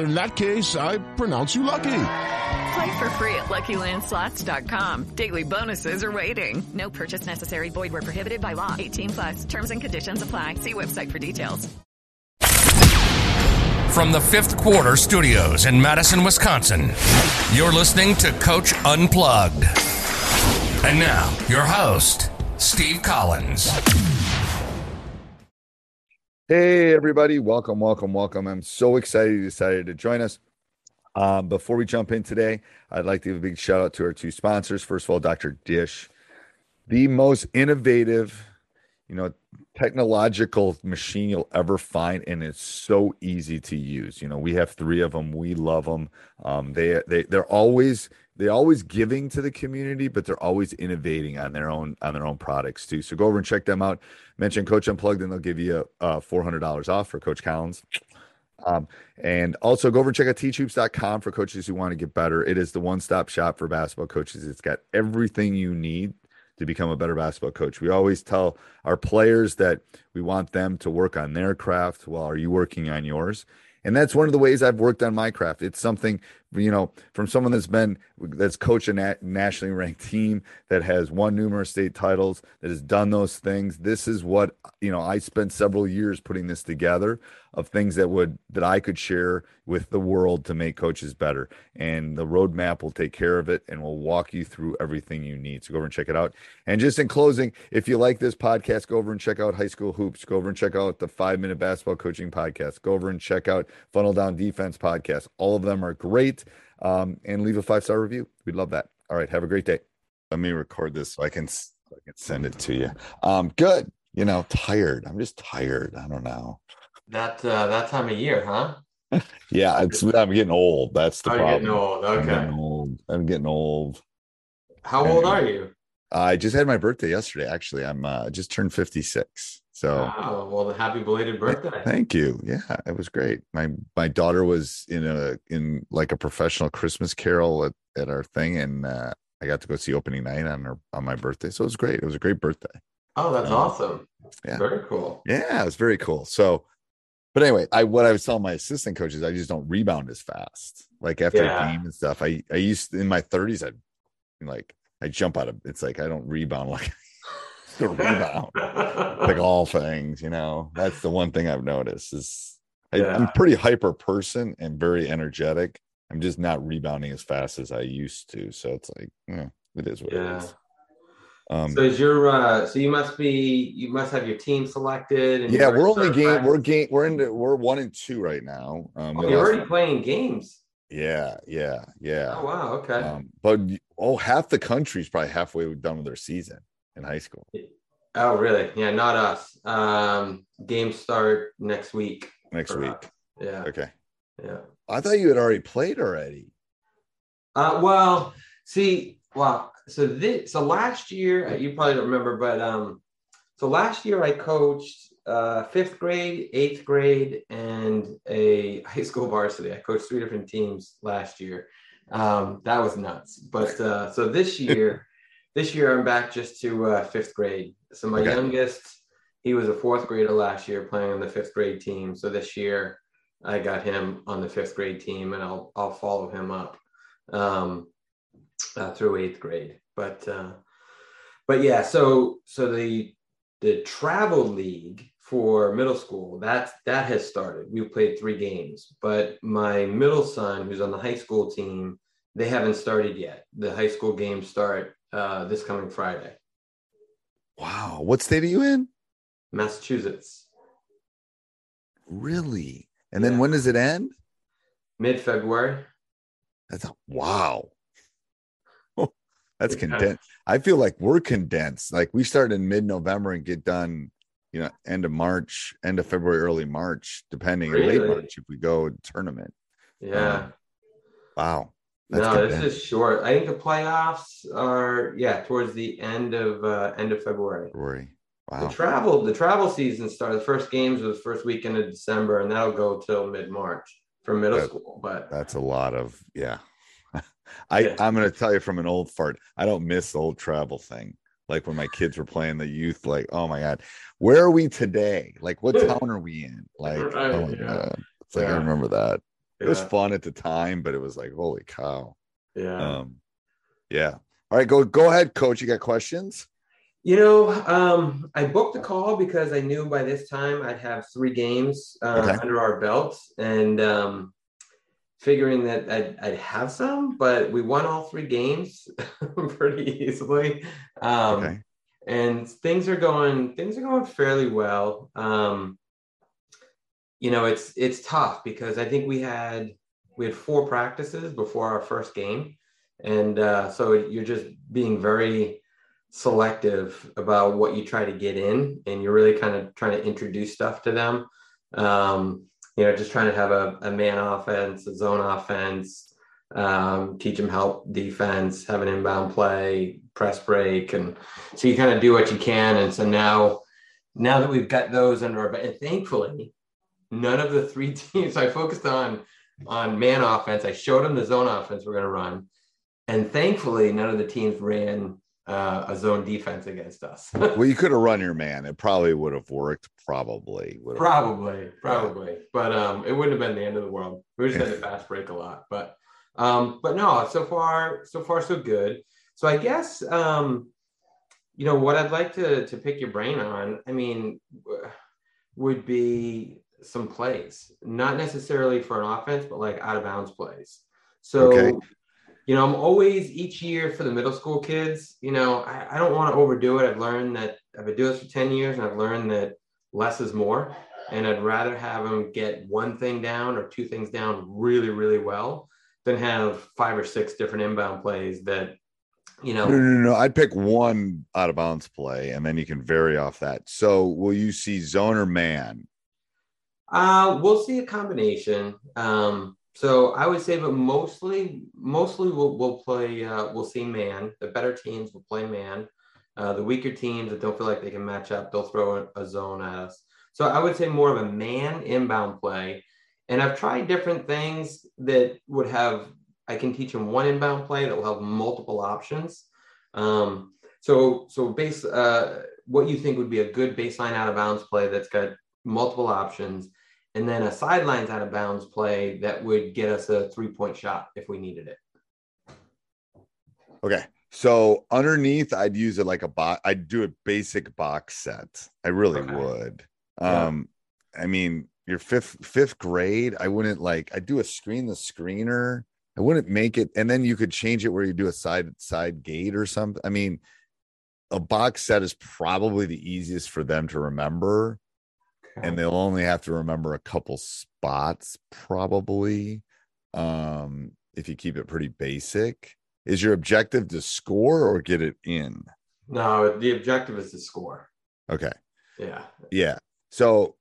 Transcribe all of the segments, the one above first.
in that case, I pronounce you lucky. Play for free at LuckyLandSlots.com. Daily bonuses are waiting. No purchase necessary. Void were prohibited by law. 18 plus. Terms and conditions apply. See website for details. From the fifth quarter studios in Madison, Wisconsin, you're listening to Coach Unplugged. And now, your host, Steve Collins. Hey, everybody. Welcome, welcome, welcome. I'm so excited you decided to join us. Um, before we jump in today, I'd like to give a big shout out to our two sponsors. First of all, Dr. Dish, the most innovative, you know, technological machine you'll ever find, and it's so easy to use. You know, we have three of them. We love them. Um, they they they're always they're always giving to the community, but they're always innovating on their own on their own products too. So go over and check them out. Mention Coach Unplugged, and they'll give you hundred dollars off for Coach Collins. Um, and also go over and check out teachhoops.com for coaches who want to get better. It is the one stop shop for basketball coaches. It's got everything you need to become a better basketball coach. We always tell our players that we want them to work on their craft while are you working on yours. And that's one of the ways I've worked on my craft. It's something, you know, from someone that's been, that's coached a nat- nationally ranked team that has won numerous state titles, that has done those things. This is what, you know, I spent several years putting this together of things that would, that I could share with the world to make coaches better. And the roadmap will take care of it and will walk you through everything you need. So go over and check it out. And just in closing, if you like this podcast, go over and check out High School Hoops. Go over and check out the five minute basketball coaching podcast. Go over and check out Funnel Down Defense podcast. All of them are great. Um, and leave a five star review. We'd love that. All right. Have a great day. Let me record this so I can, so I can send it to you. Um, good. You know, tired. I'm just tired. I don't know. That uh, that time of year, huh? yeah, it's I'm getting old. That's the oh, problem. Getting old. Okay. I'm getting old. I'm getting old. How old are you? I just had my birthday yesterday. Actually, I'm uh, just turned 56. So, oh well, happy belated birthday! Thank you. Yeah, it was great. My my daughter was in a in like a professional Christmas carol at, at our thing, and uh, I got to go see opening night on her on my birthday. So it was great. It was a great birthday. Oh, that's um, awesome. Yeah, very cool. Yeah, it was very cool. So but anyway, I what I was telling my assistant coaches, I just don't rebound as fast. Like after yeah. a game and stuff. I I used in my 30s, I'd like I jump out of it's like I don't rebound like to rebound like all things, you know. That's the one thing I've noticed is I, am a pretty hyper person and very energetic. I'm just not rebounding as fast as I used to. So it's like, yeah, it is what yeah. it is. Um, so is your uh, so you must be you must have your team selected. yeah, we're only game we're game we're into we're one and two right now. Um, oh, you're already playing games. Yeah, yeah, yeah. Oh wow, okay. Um, but oh, half the country's probably halfway done with their season in high school. Oh really? Yeah, not us. Um, games start next week. Next week. Us. Yeah. Okay. Yeah. I thought you had already played already. Uh, well, see, well, so this so last year uh, you probably don't remember, but um, so last year I coached uh, fifth grade, eighth grade, and a high school varsity. I coached three different teams last year. Um, that was nuts. But uh, so this year, this year I'm back just to uh, fifth grade. So my okay. youngest he was a fourth grader last year playing on the fifth grade team. So this year I got him on the fifth grade team and I'll, I'll follow him up um, uh, through eighth grade. But, uh, but yeah, so, so the, the travel league for middle school that that has started we played three games but my middle son who's on the high school team they haven't started yet the high school games start uh, this coming friday Wow. What state are you in? massachusetts Really? And then Yeah. when does it end? mid-february That's a, wow. That's Yeah. condensed. I feel like we're condensed. Like we start in mid November and get done, you know, end of March, end of February, early March, depending, or late March if we go tournament. yeah Um, Wow. That's no condensed. this is short i think the playoffs are yeah towards the end of uh, end of february February. The travel, the travel season starts. The first games was first weekend of December, and that'll go till mid March for middle That- school. But That's a lot of yeah. I Yeah. I'm gonna tell you from an old fart. I don't miss the old travel thing. Like when my kids were playing the youth, like, oh my god, where are we today? Like, what town are we in? Like, Right, oh my yeah. god, it's like I remember that. It was fun at the time, but it was like, holy cow. yeah. Um, yeah. All right, go go ahead, coach. You got questions? You know, um, I booked the call because I knew by this time I'd have three games uh, Okay. under our belts, and um, figuring that I'd, I'd have some, but we won all three games pretty easily. Um, Okay. and things are going things are going fairly well um you know it's it's tough because i think we had we had four practices before our first game. And uh so you're just being very selective about what you try to get in and you're really kind of trying to introduce stuff to them. Um you know just trying to have a, a man offense a zone offense um, teach them help defense, have an inbound play, press break, and so you kind of do what you can. And so now, now that we've got those under our, and thankfully, none of the three teams I focused on on man offense. I showed them the zone offense we're going to run, and thankfully, none of the teams ran uh, a zone defense against us. Well, you could have run your man. It probably would have worked. Probably would have. Probably, probably, but um, it wouldn't have been the end of the world. We just had to fast break a lot, but um, but no, so far, so far, so good. So I guess um, you know what I'd like to to pick your brain on. I mean, would be some plays, not necessarily for an offense, but like out of bounds plays. So. Okay. You know, I'm always each year for the middle school kids. You know, I, I don't want to overdo it. I've learned that I've been doing this for 10 years and I've learned that less is more. And I'd rather have them get one thing down or two things down really, really well than have five or six different inbound plays that, you No, know, no, no, no. I'd pick one out of bounds play, and then you can vary off that. So, will you see zone or man? Uh, we'll see a combination. Um, so I would say, but mostly, mostly we'll, we'll play, uh, we'll see man. The better teams will play man. Uh, the weaker teams that don't feel like they can match up, they'll throw a, zone at us. So I would say more of a man inbound play. And I've tried different things that would have, I can teach them one inbound play that will have multiple options. Um, so, so base, uh, what you think would be a good baseline out of bounds play that's got multiple options, and then a sidelines out of bounds play that would get us a three point shot if we needed it. Okay. So underneath, I'd use it like a box. I'd do a basic box set. I really Okay. would. Yeah. Um, I mean, your fifth fifth grade, I wouldn't like. I'd do a screen the screener. I wouldn't make it, and then you could change it where you do a side side gate or something. I mean, a box set is probably the easiest for them to remember, and they'll only have to remember a couple spots probably. Um, if you keep it pretty basic. Is your objective to score or get it in? No, the objective is to score. Okay. Yeah. Yeah. So,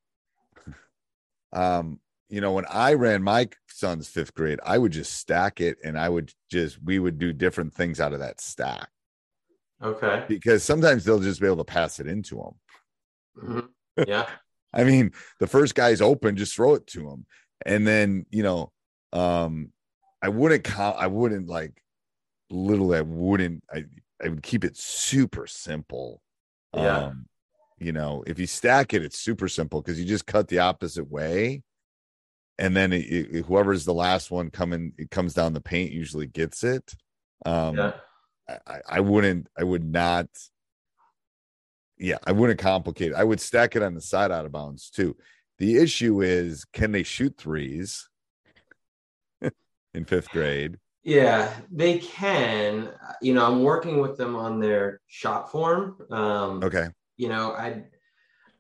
um, you know, when I ran my son's fifth grade, I would just stack it and I would just, we would do different things out of that stack Okay. because sometimes they'll just be able to pass it into them. Mhm. Yeah. I mean, the first guy's open, just throw it to him. And then, you know, um, I wouldn't count, I wouldn't like literally, I wouldn't, I, I would keep it super simple. Yeah. Um, you know, if you stack it, it's super simple because you just cut the opposite way. And then it, it, whoever's the last one coming, it comes down the paint usually gets it. Um, Yeah. I, I wouldn't, I would not, yeah, I wouldn't complicate it. I would stack it on the side out of bounds too. The issue is, can they shoot threes in fifth grade? Yeah, they can. You know, I'm working with them on their shot form. Um, Okay. You know, I'd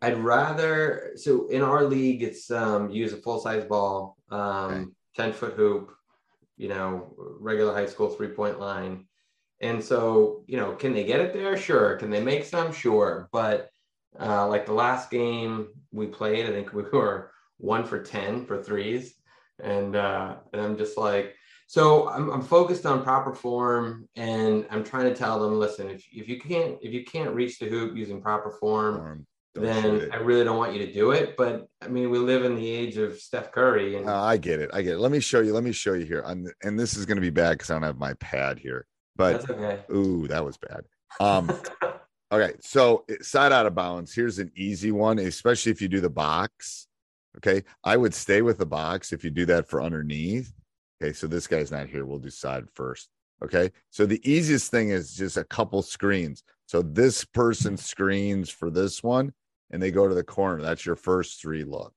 I'd rather so in our league it's um use a full size ball, um, 10 foot hoop, you know, regular high school three point line. And so, you know, can they get it there? Sure. Can they make some? Sure. But uh, like the last game we played, I think we were one for 10 for threes. And, uh, and I'm just like, so I'm, I'm focused on proper form and I'm trying to tell them, listen, if, if you can't, if you can't reach the hoop using proper form, Form, then. I really don't want you to do it. But I mean, we live in the age of Steph Curry and Uh, I get it. I get it. Let me show you. Let me show you here. I'm, and this is going to be bad because I don't have my pad here. But that's okay. ooh, that was bad. Um, okay, so side out of bounds. Here's an easy one, especially if you do the box. Okay, I would stay with the box if you do that for underneath. Okay, so this guy's not here. We'll do side first. Okay, so the easiest thing is just a couple screens. So this person screens for this one, and they go to the corner. That's your first three look.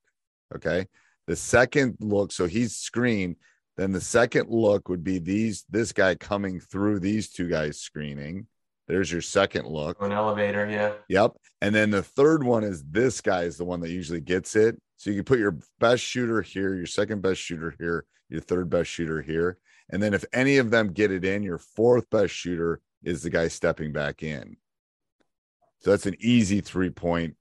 Okay, the second look. So he's screened. Then the second look would be these this guy coming through these two guys screening. There's your second look. An elevator, yeah. Yep. And then the third one is this guy is the one that usually gets it. So you can put your best shooter here, your second best shooter here, your third best shooter here. And then if any of them get it in, your fourth best shooter is the guy stepping back in. So that's an easy three point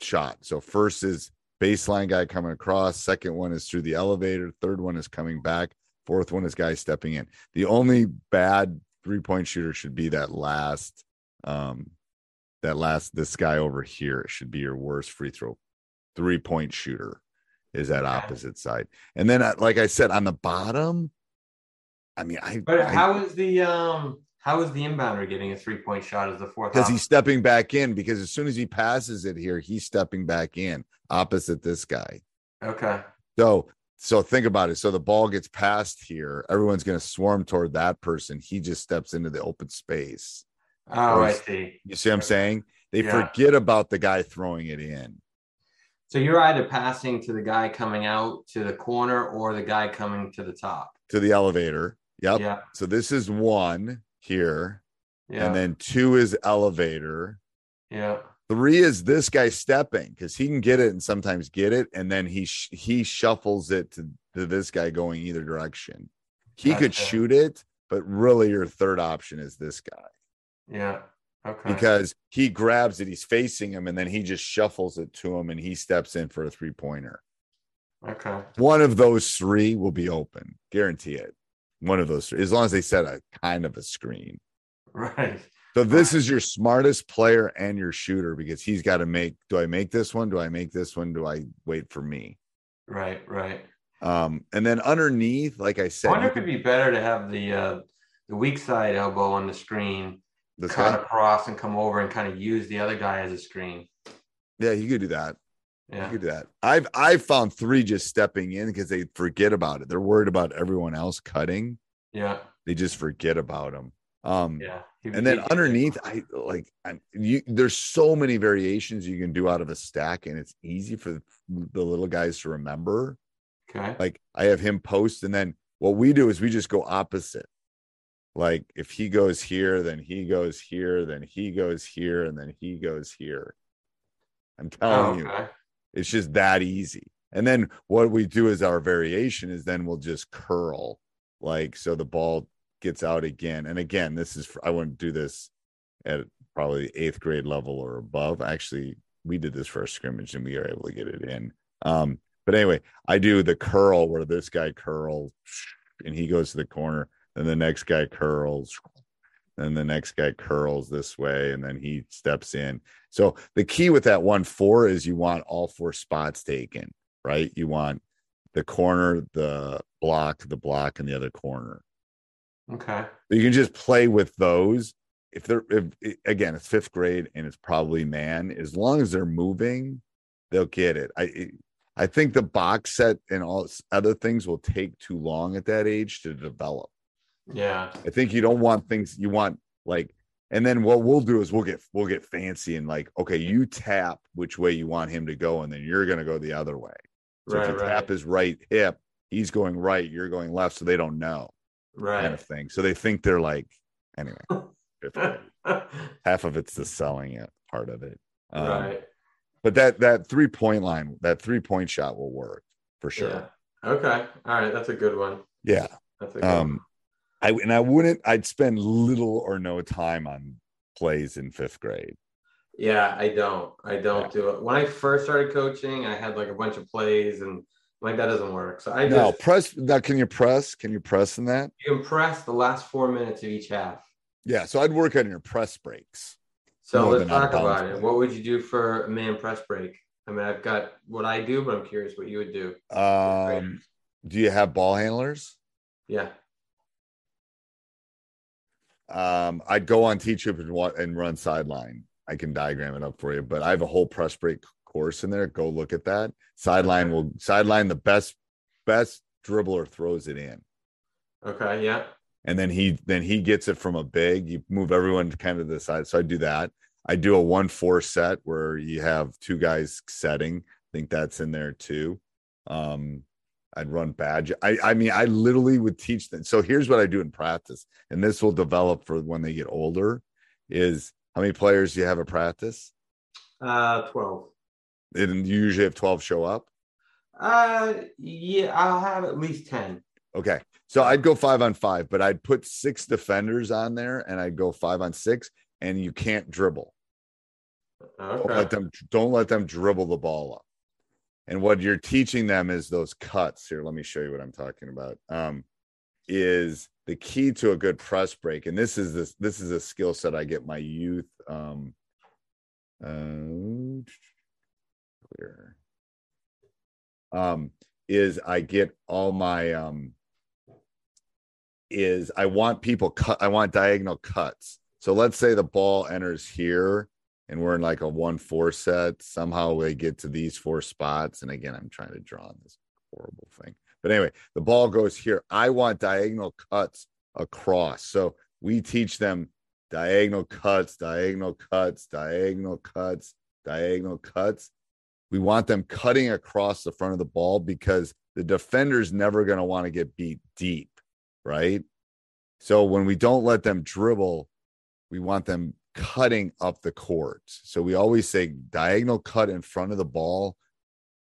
shot. So first is baseline guy coming across, second one is through the elevator, third one is coming back, fourth one is guy stepping in. The only bad three point shooter should be that last um that last this guy over here should be your worst free throw three point shooter is that opposite side. And then uh, like I said on the bottom I mean I But I- how is the um how is the inbounder getting a three point shot as the fourth? because he's stepping back in because as soon as he passes it here, he's stepping back in opposite this guy. okay. So so think about it. So the ball gets passed here, everyone's gonna swarm toward that person. He just steps into the open space. Oh, I see. You see what I'm saying? They Yeah. forget about the guy throwing it in. So you're either passing to the guy coming out to the corner or the guy coming to the top. to the elevator. Yep. Yeah. So this is one here, Yeah. and then two is elevator. yeah. Three is this guy stepping because he can get it and sometimes get it, and then he sh- he shuffles it to, to this guy going either direction. He could shoot it, but really your third option is this guy Yeah. Okay. because he grabs it, he's facing him, and then he just shuffles it to him, and he steps in for a three pointer. okay. One of those three will be open, guarantee it. One of those three, as long as they set a kind of a screen. Right. So this is your smartest player and your shooter because he's got to make. Do I make this one? Do I make this one? Do I wait for me? Right. Right. Um, and then underneath, like I I said, wonder you if it'd could- be better to have the uh the weak side elbow on the screen this cut guy, across and come over and kind of use the other guy as a screen. yeah, you could do that. Yeah. You could do that. I've I've found three just stepping in because they forget about it. They're worried about everyone else cutting. Yeah. They just forget about them. Um, Yeah. And then underneath i like I, you there's so many variations you can do out of a stack and it's easy for the, little guys to remember. Okay. like i have him post and then what we do is we just go opposite. Like if he goes here then he goes here then he goes here and then he goes here. I'm Oh, telling you it's just that easy. And then what we do is our variation is then we'll just curl like so the ball gets out again and again this is i wouldn't do this at probably eighth grade level or above. Actually we did this first scrimmage and we are able to get it in. Um but anyway i do the curl where this guy curls and he goes to the corner then the next guy curls then the next guy curls this way and then he steps in. So the key with that one four is you want all four spots taken right? You want the corner the block the block and the other corner Okay. you can just play with those if they're if again it's fifth grade and it's probably man as long as they're moving they'll get it i i think the box set and all other things will take too long at that age to develop Yeah. i think you don't want things you want like and then what we'll do is we'll get we'll get fancy and like okay you tap which way you want him to go and then you're going to go the other way so Right, if you right. tap his right hip he's going right you're going left so they don't know kind of thing so they think they're like anyway half of it's the selling it part of it um, right. but that that three point line that three point shot will work for sure Yeah. Okay. All right. That's a good one. yeah, That's a good um i and i wouldn't i'd spend little or no time on plays in fifth grade Yeah, I don't. I don't Yeah. do it. When I first started coaching, I had like a bunch of plays and like that doesn't work. So I no just press now can you press can you press in that you impress the last four minutes of each half. yeah so i'd work on your press breaks So let's talk about it. What would you do for a man press break? I mean, I've got what I do, but I'm curious what you would do. um do you have ball handlers Yeah. um i'd go on teachhoops and, and run sideline i can diagram it up for you but i have a whole press break course in there go look at that. Sideline will sideline the best best dribbler throws it in. Okay. Yeah. and then he then he gets it from a big you move everyone to kind of the side. So i do that. I do a one four set where you have two guys setting. I think that's in there too. Um i'd run badge. I i mean i literally would teach them. So here's what i do in practice and this will develop for when they get older is how many players do you have at practice? Uh, twelve. And you usually have 12 show up Uh, yeah. I'll have at least ten. Okay. So I'd go five on five, but I'd put six defenders on there and I'd go five on six, and you can't dribble. Don't let them don't let them dribble the ball up. And what you're teaching them is those cuts. Here, let me show you what I'm talking about. Um, is the key to a good press break. And this is this this is a skill set I get my youth um uh, Um, is I get all my um is I want people cut I want diagonal cuts. So let's say the ball enters here and we're in like a one four set. Somehow they get to these four spots. And again, I'm trying to draw on this horrible thing. But anyway, the ball goes here. I want diagonal cuts across. So we teach them diagonal cuts, diagonal cuts, diagonal cuts, diagonal cuts. We want them cutting across the front of the ball because the defender's never going to want to get beat deep, right? So when we don't let them dribble, we want them cutting up the court. So we always say diagonal cut in front of the ball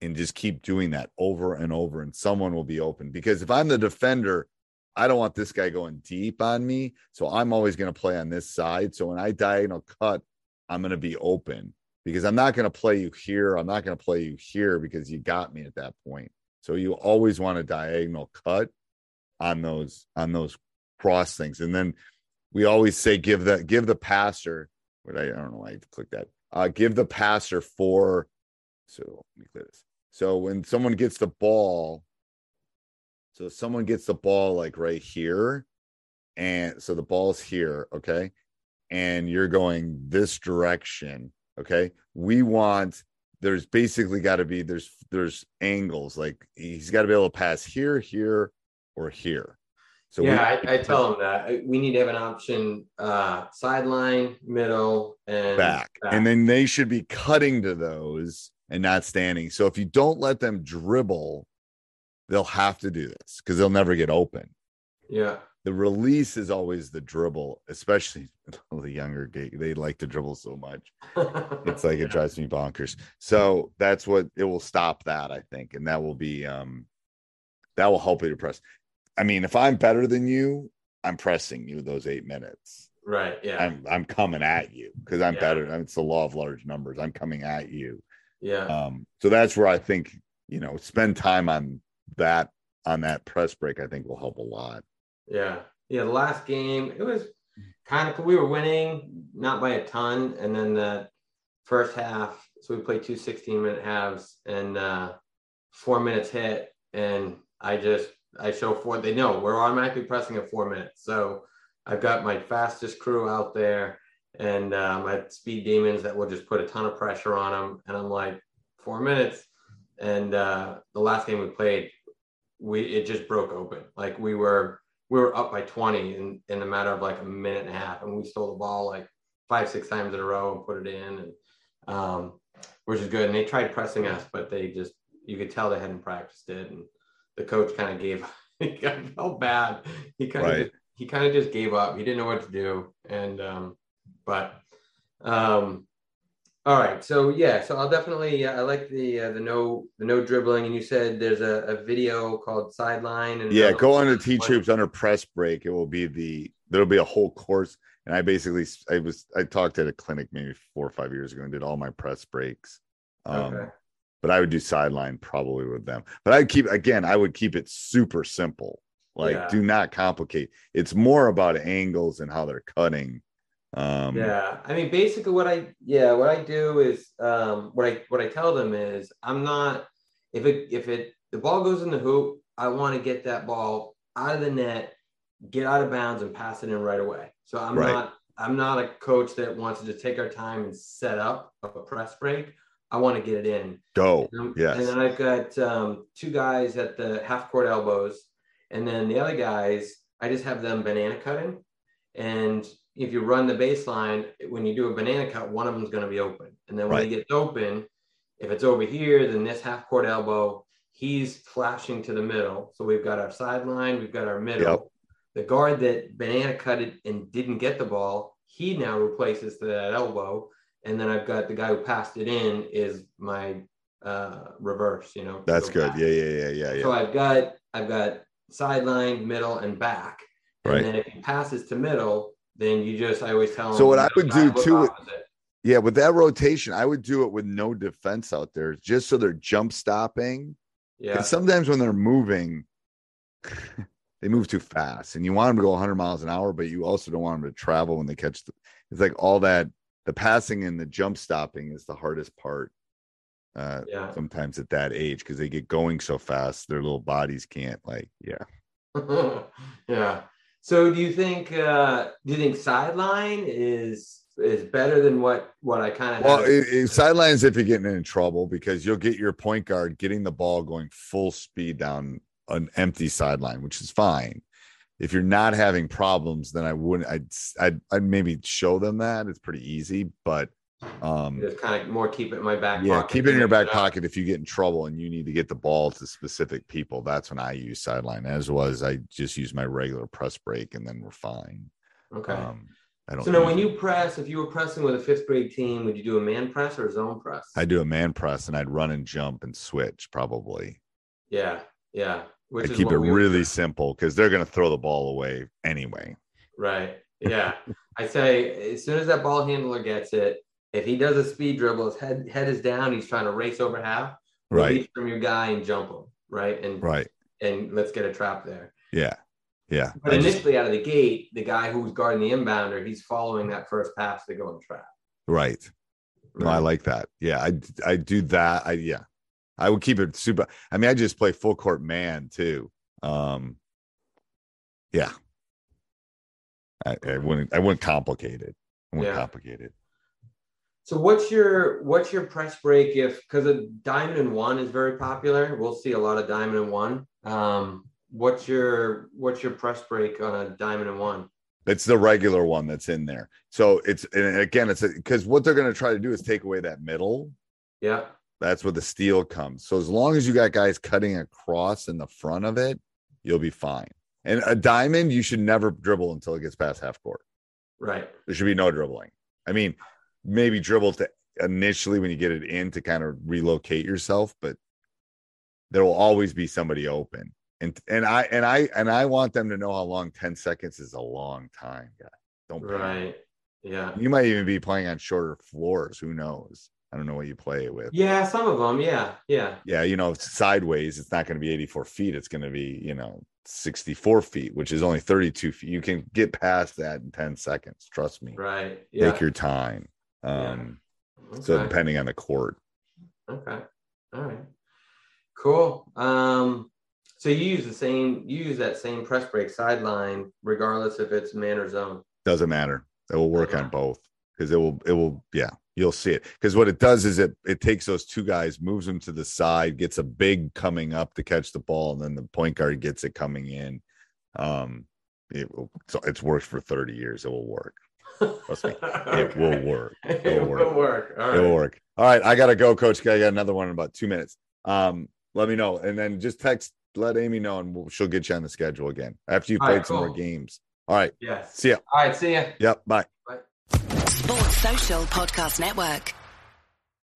and just keep doing that over and over, and someone will be open. Because if I'm the defender, I don't want this guy going deep on me. So I'm always going to play on this side. So when I diagonal cut, I'm going to be open because I'm not going to play you here. I'm not going to play you here because you got me at that point. So you always want a diagonal cut on those on those cross things. And then we always say give the give the passer. What I, I don't know why I click that. Uh, give the passer four. So let me clear this. So when someone gets the ball, so someone gets the ball like right here, and so the ball's here, okay, and you're going this direction, okay. We want there's basically got to be there's there's angles like he's got to be able to pass here, here, or here. So yeah, we, I, I tell him that we need to have an option: uh, sideline, middle, and back. And then they should be cutting to those and not standing. So if you don't let them dribble, they'll have to do this because they'll never get open. yeah, The release is always the dribble, especially the younger gate. They like to dribble so much. It's like it drives me bonkers. So that's what it will stop that, I think. And that will be um that will help you to press. I mean, if I'm better than you, I'm pressing you those eight minutes. right. Yeah, I'm I'm coming at you because I'm Yeah. better. It's the law of large numbers. I'm coming at you. yeah, Um, so that's where I think you know spend time on that on that press break. I think will help a lot. Yeah, yeah. The last game, it was kind of we were winning, not by a ton, and then the first half, so we played two 16 minute halves, and uh, four minutes hit, and I just I show four. They know we're automatically pressing at four minutes, so I've got my fastest crew out there, and uh, my speed demons that will just put a ton of pressure on them. And I'm like, four minutes. And uh, the last game we played, we it just broke open. Like we were we were up by 20 in, in a matter of like a minute and a half, and we stole the ball like five six times in a row and put it in, and um, which is good. And they tried pressing us, but they just you could tell they hadn't practiced it, and the coach kind of gave. he felt bad. He kind of Right. he kind of just gave up. He didn't know what to do, and um, but um, all right. So yeah, so I'll definitely I like the uh, the no the no dribbling, and you said there's a, a video called sideline and Yeah, go under called- Teachhoops under press break. It will be the there'll be a whole course. And I basically I was I talked at a clinic maybe four or five years ago and did all my press breaks. Um Okay. but I would do sideline probably with them. But I'd keep again, I would keep it super simple. Like Yeah. do not complicate. It's more about angles and how they're cutting. Um yeah i mean basically what i yeah what i do is um what i what i tell them is i'm not if it if it the ball goes in the hoop i want to get that ball out of the net get out of bounds and pass it in right away so i'm Right. not i'm not a coach that wants to just take our time and set up a press break i want to get it in go. and, Yes. and then I've got um, two guys at the half court elbows, and then the other guys, I just have them banana cutting. And if you run the baseline, when you do a banana cut, one of them is going to be open. And then when Right. he gets open, if it's over here, then this half court elbow, he's flashing to the middle. So we've got our sideline, we've got our middle. Yep. The guard that banana cut it and didn't get the ball, he now replaces that elbow. And then I've got the guy who passed it in is my uh reverse, you know. That's go good. back. Yeah, yeah, yeah, yeah, yeah. So I've got I've got sideline, middle, and back. And Right. then if he passes to middle, then you just I always tell them. So what I would do too-. Yeah, with that rotation, I would do it with no defense out there, just so they're jump stopping. Yeah. And sometimes when they're moving, they move too fast, and you want them to go 100 miles an hour, but you also don't want them to travel when they catch the. It's like all that the passing and the jump stopping is the hardest part. Uh, Yeah. sometimes at that age because they get going so fast, their little bodies can't like. Yeah, yeah. So do you think uh do you think sideline is is better than what what I kind of well, it, it, sidelines if you're getting in trouble because you'll get your point guard getting the ball going full speed down an empty sideline, which is fine. If you're not having problems, then I wouldn't. I'd I'd, I'd maybe show them that it's pretty easy, but um, just kind of more keep it in my back pocket. yeah, pocket keep it in your back pocket if you get in trouble and you need to get the ball to specific people. That's when I use sideline. As was, I just use my regular press break, and then we're fine. Okay. Um, I don't. so now when you press, if you were pressing with a fifth grade team, would you do a man press or a zone press? I do a man press and I'd run and jump and switch probably. Yeah, yeah. Which I is keep it we really simple because they're going to throw the ball away anyway. Right. Yeah. I say as soon as that ball handler gets it, if he does a speed dribble, his head head is down, he's trying to race over half, Right. from your guy and jump him. Right. And Right. and let's get a trap there. Yeah. Yeah. But I just- initially out of the gate, the guy who's guarding the inbounder, he's following that first pass to go the trap. right. No, I like that. Yeah. I, I do that. I, yeah. I would keep it super. I mean, I just play full court man too. Um, yeah. I, I wouldn't, I wouldn't complicate it. I wouldn't Yeah. complicate it. So what's your what's your press break if because a diamond and one is very popular? We'll see a lot of diamond and one. Um, what's your what's your press break on a diamond and one? It's the regular one that's in there. So it's, and again, it's because what they're going to try to do is take away that middle. Yeah. That's where the steal comes. So as long as you got guys cutting across in the front of it, you'll be fine. And a diamond, you should never dribble until it gets past half court. Right. There should be no dribbling. I mean, maybe dribble to initially when you get it in to kind of relocate yourself, but there will always be somebody open. And and I and I and I want them to know how long 10 seconds is a long time, guy. Don't. Right. Yeah. You might even be playing on shorter floors. Who knows? I don't know what you play it with. Yeah. Some of them. Yeah. Yeah. yeah, you know, sideways, it's not going to be 84 feet. It's going to be, you know, 64 feet, which is only 32 feet. You can get past that in 10 seconds. Trust me. Right. Yeah. Take your time. Um, So Okay. depending on the court. Okay. All right. Cool. Um, So you use the same, you use that same press break sideline, regardless if it's man or zone. Doesn't matter. It will work on both because it will it will yeah you'll see it because what it does is it it takes those two guys moves them to the side gets a big coming up to catch the ball and then the point guard gets it coming in um it will so it's worked for 30 years it will work Trust me, it will work It It'll will work. work. All it will work all right i gotta go coach i got another one in about two minutes um let me know and then just text let amy know and we'll, she'll get you on the schedule again after you All played right, some more games all right Yes. see ya All right. See ya. yep bye Sports Social Podcast Network.